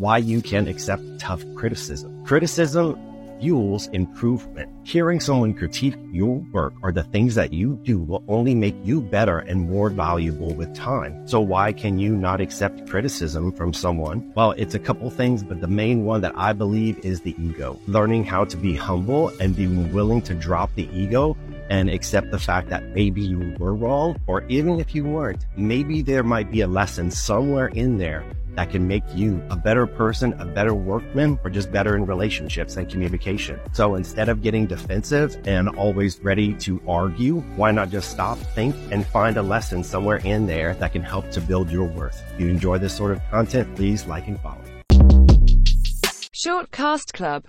why you can accept tough criticism. Criticism fuels improvement. Hearing someone critique your work or the things that you do will only make you better and more valuable with time. So why can you not accept criticism from someone? Well, it's a couple things, but the main one that I believe is the ego. Learning how to be humble and be willing to drop the ego and accept the fact that maybe you were wrong, or even if you weren't, maybe there might be a lesson somewhere in there that can make you a better person, a better workman, or just better in relationships and communication. So instead of getting defensive and always ready to argue, why not just stop, think, and find a lesson somewhere in there that can help to build your worth? If you enjoy this sort of content, please like and follow. Shortcast Club